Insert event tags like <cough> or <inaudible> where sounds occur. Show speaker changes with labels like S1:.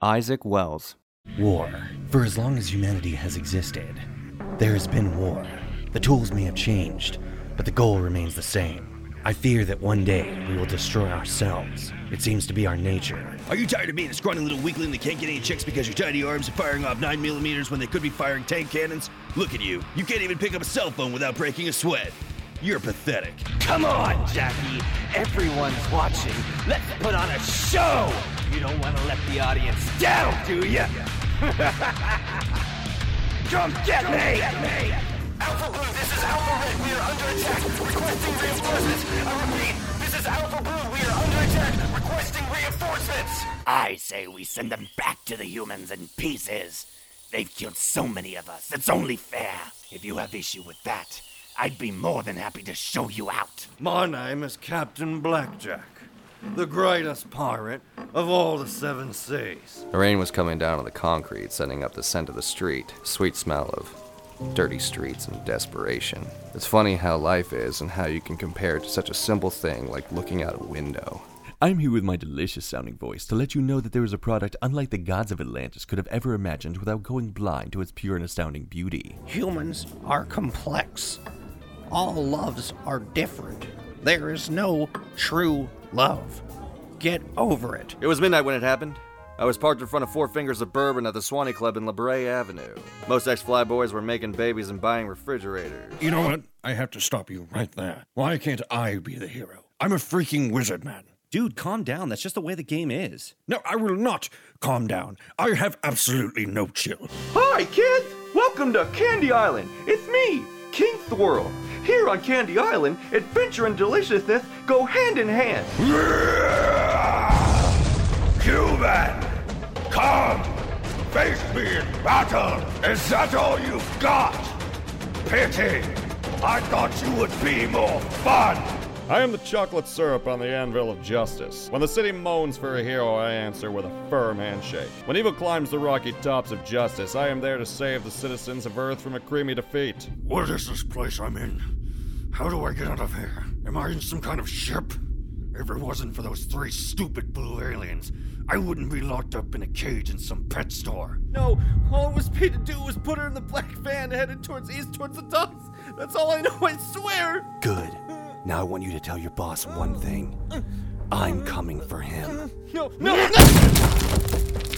S1: Isaak Wells.
S2: War. For as long as humanity has existed, there has been war. The tools may have changed, but the goal remains the same. I fear that one day we will destroy ourselves. It seems to be our nature.
S3: Are you tired of being a scrawny little weakling that can't get any chicks because your tiny arms are firing off 9 millimeters when they could be firing tank cannons? Look at you. You can't even pick up a cell phone without breaking a sweat. You're pathetic.
S4: Come on, Jackie. Everyone's watching. Let's put on a show. You don't want to let the audience down, do you? <laughs> Come get me!
S5: Alpha Blue, this is Alpha Red. We are under attack. Requesting reinforcements. I repeat, this is Alpha Blue. We are under attack. Requesting reinforcements.
S4: I say we send them back to the humans in pieces. They've killed so many of us. It's only fair. If you have issue with that, I'd be more than happy to show you out.
S6: My name is Captain Blackjack, the greatest pirate of all the seven seas.
S1: The rain was coming down on the concrete, sending up the scent of the street. Sweet smell of dirty streets and desperation. It's funny how life is and how you can compare it to such a simple thing like looking out a window.
S7: I'm here with my delicious sounding voice to let you know that there is a product unlike the gods of Atlantis could have ever imagined without going blind to its pure and astounding beauty.
S8: Humans are complex. All loves are different. There is no true love. Get over it.
S9: It was midnight when it happened. I was parked in front of Four Fingers of Bourbon at the Swanee Club in La Brea Avenue. Most ex flyboys were making babies and buying refrigerators.
S6: You know what? I have to stop you right there. Why can't I be the hero? I'm a freaking wizard man.
S10: Dude, calm down. That's just the way the game is.
S6: No, I will not calm down. I have absolutely no chill.
S11: Hi, kids! Welcome to Candy Island. It's me, King Thwirl. Here on Candy Island, adventure and deliciousness go hand in hand.
S12: Human, come! Face me in battle! Is that all you've got? Pity! I thought you would be more fun!
S13: I am the chocolate syrup on the anvil of justice. When the city moans for a hero, I answer with a firm handshake. When evil climbs the rocky tops of justice, I am there to save the citizens of Earth from a creamy defeat.
S6: What is this place I'm in? How do I get out of here? Am I in some kind of ship? If it wasn't for those three stupid blue aliens, I wouldn't be locked up in a cage in some pet store.
S10: No, all it was paid to do was put her in the black van headed towards east towards the docks. That's all I know, I swear.
S2: Good. Now I want you to tell your boss one thing. I'm coming for him.
S10: No, no, no!